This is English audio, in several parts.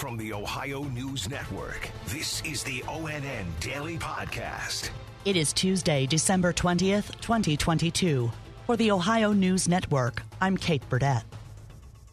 From the Ohio News Network, this is the ONN Daily Podcast. It is Tuesday, December 20th, 2022. For the Ohio News Network, I'm Kate Burdett.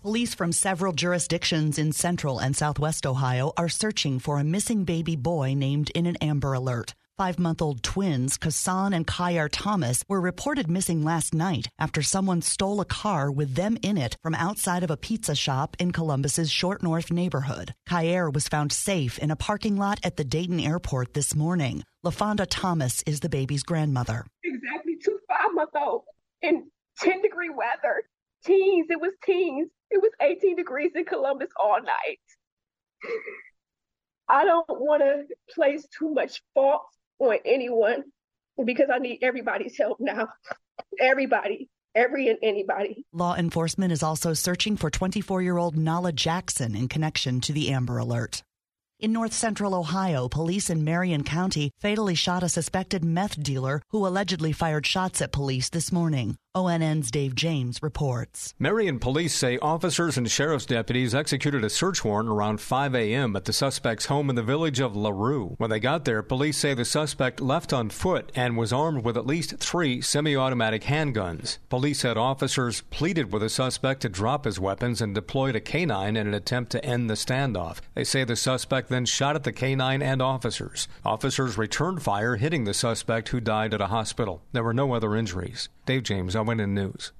Police from several jurisdictions in central and southwest Ohio are searching for a missing baby boy named in an Amber Alert. Five month old twins, Kason and Ky'air Thomas, were reported missing last night after someone stole a car with them in it from outside of a pizza shop in Columbus's Short North neighborhood. Ky'air was found safe in a parking lot at the Dayton airport this morning. LaFonda Thomas is the baby's grandmother. Exactly two five month old in 10 degree weather. Teens, it was teens. It was 18 degrees in Columbus all night. I don't want to place too much fault on anyone because I need everybody's help now. Everybody, every and anybody. Law enforcement is also searching for 24 year old Nalah Jackson in connection to the Amber Alert. In north central Ohio, police in Marion County fatally shot a suspected meth dealer who allegedly fired shots at police this morning. ONN's Dave James reports. Marion police say officers and sheriff's deputies executed a search warrant around 5 a.m. at the suspect's home in the village of LaRue. When they got there, police say the suspect left on foot and was armed with at least three semi automatic handguns. Police said officers pleaded with the suspect to drop his weapons and deployed a canine in an attempt to end the standoff. They say the suspect then shot at the canine and officers. Officers returned fire, hitting the suspect who died at a hospital. There were no other injuries. Dave James, ONN News.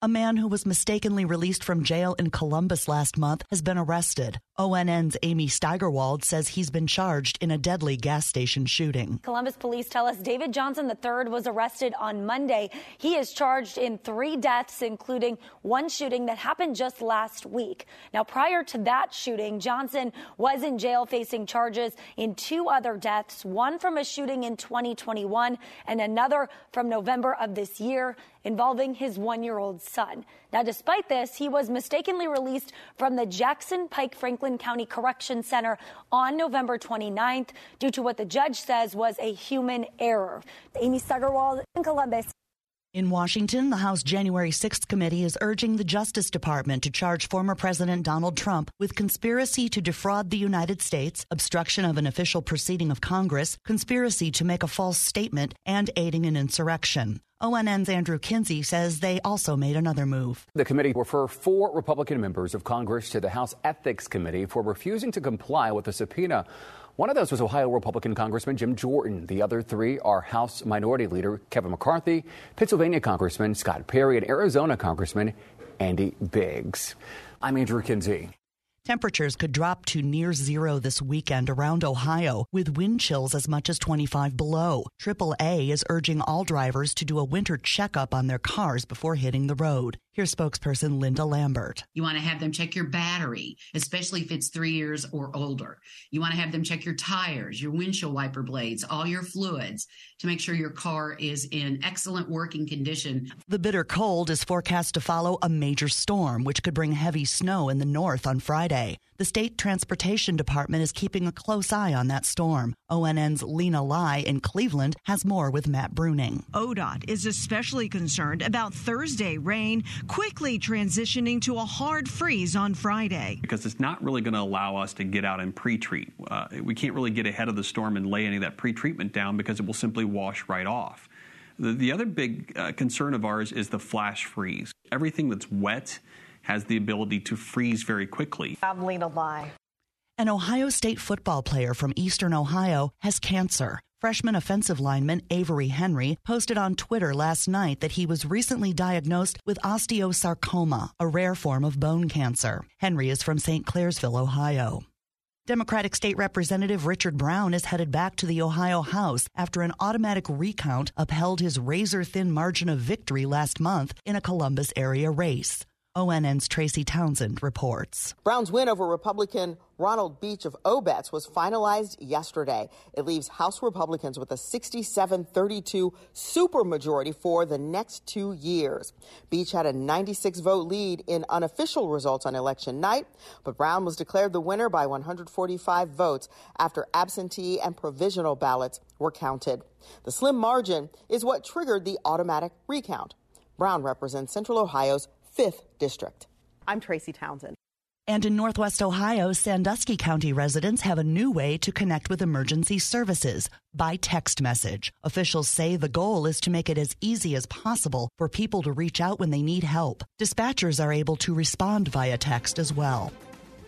A man who was mistakenly released from jail in Columbus last month has been arrested. ONN's Amy Steigerwald says he's been charged in a deadly gas station shooting. Columbus police tell us David Johnson III was arrested on Monday. He is charged in three deaths, including one shooting that happened just last week. Now, prior to that shooting, Johnson was in jail facing charges in two other deaths, one from a shooting in 2021 and another from November of this year involving his one year old son. Now, despite this, he was mistakenly released from the Jackson Pike Franklin County Correction Center on November 29th due to what the judge says was a human error. Amy Steigerwald in Columbus. In Washington, the House January 6th committee is urging the Justice Department to charge former President Donald Trump with conspiracy to defraud the United States, obstruction of an official proceeding of Congress, conspiracy to make a false statement, and aiding an insurrection. ONN's Andrew Kinsey says they also made another move. The committee refer four Republican members of Congress to the House Ethics Committee for refusing to comply with a subpoena. One of those was Ohio Republican Congressman Jim Jordan. The other three are House Minority Leader Kevin McCarthy, Pennsylvania Congressman Scott Perry, and Arizona Congressman Andy Biggs. I'm Andrew Kinsey. Temperatures could drop to near zero this weekend around Ohio, with wind chills as much as 25 below. AAA is urging all drivers to do a winter checkup on their cars before hitting the road. Here's spokesperson Linda Lambert. You want to have them check your battery, especially if it's three years or older. You want to have them check your tires, your windshield wiper blades, all your fluids to make sure your car is in excellent working condition. The bitter cold is forecast to follow a major storm, which could bring heavy snow in the north on Friday. The state transportation department is keeping a close eye on that storm. ONN's Lena Lai in Cleveland has more with Matt Bruning. ODOT is especially concerned about Thursday rain quickly transitioning to a hard freeze on Friday. Because it's not really going to allow us to get out and pre treat. Uh, we can't really get ahead of the storm and lay any of that pre treatment down because it will simply wash right off. The, the other big uh, concern of ours is the flash freeze. Everything that's wet has the ability to freeze very quickly. I'm Lena Lai. An Ohio State football player from Eastern Ohio has cancer. Freshman offensive lineman Avery Henry posted on Twitter last night that he was recently diagnosed with osteosarcoma, a rare form of bone cancer. Henry is from St. Clairsville, Ohio. Democratic State Representative Richard Brown is headed back to the Ohio House after an automatic recount upheld his razor thin margin of victory last month in a Columbus area race. ONN's Tracy Townsend reports. Brown's win over Republican Ronald Beach of Obetz was finalized yesterday. It leaves House Republicans with a 67 32 supermajority for the next two years. Beach had a 96 vote lead in unofficial results on election night, but Brown was declared the winner by 145 votes after absentee and provisional ballots were counted. The slim margin is what triggered the automatic recount. Brown represents Central Ohio's 5th District. I'm Tracy Townsend. And in Northwest Ohio, Sandusky County residents have a new way to connect with emergency services by text message. Officials say the goal is to make it as easy as possible for people to reach out when they need help. Dispatchers are able to respond via text as well.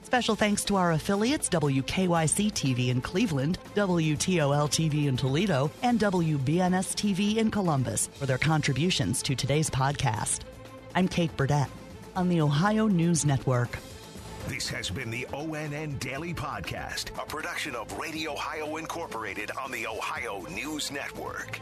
Special thanks to our affiliates WKYC TV in Cleveland, WTOL TV in Toledo, and WBNS TV in Columbus for their contributions to today's podcast. I'm Kate Burdett on the Ohio News Network. This has been the ONN Daily Podcast, a production of Radio Ohio Incorporated on the Ohio News Network.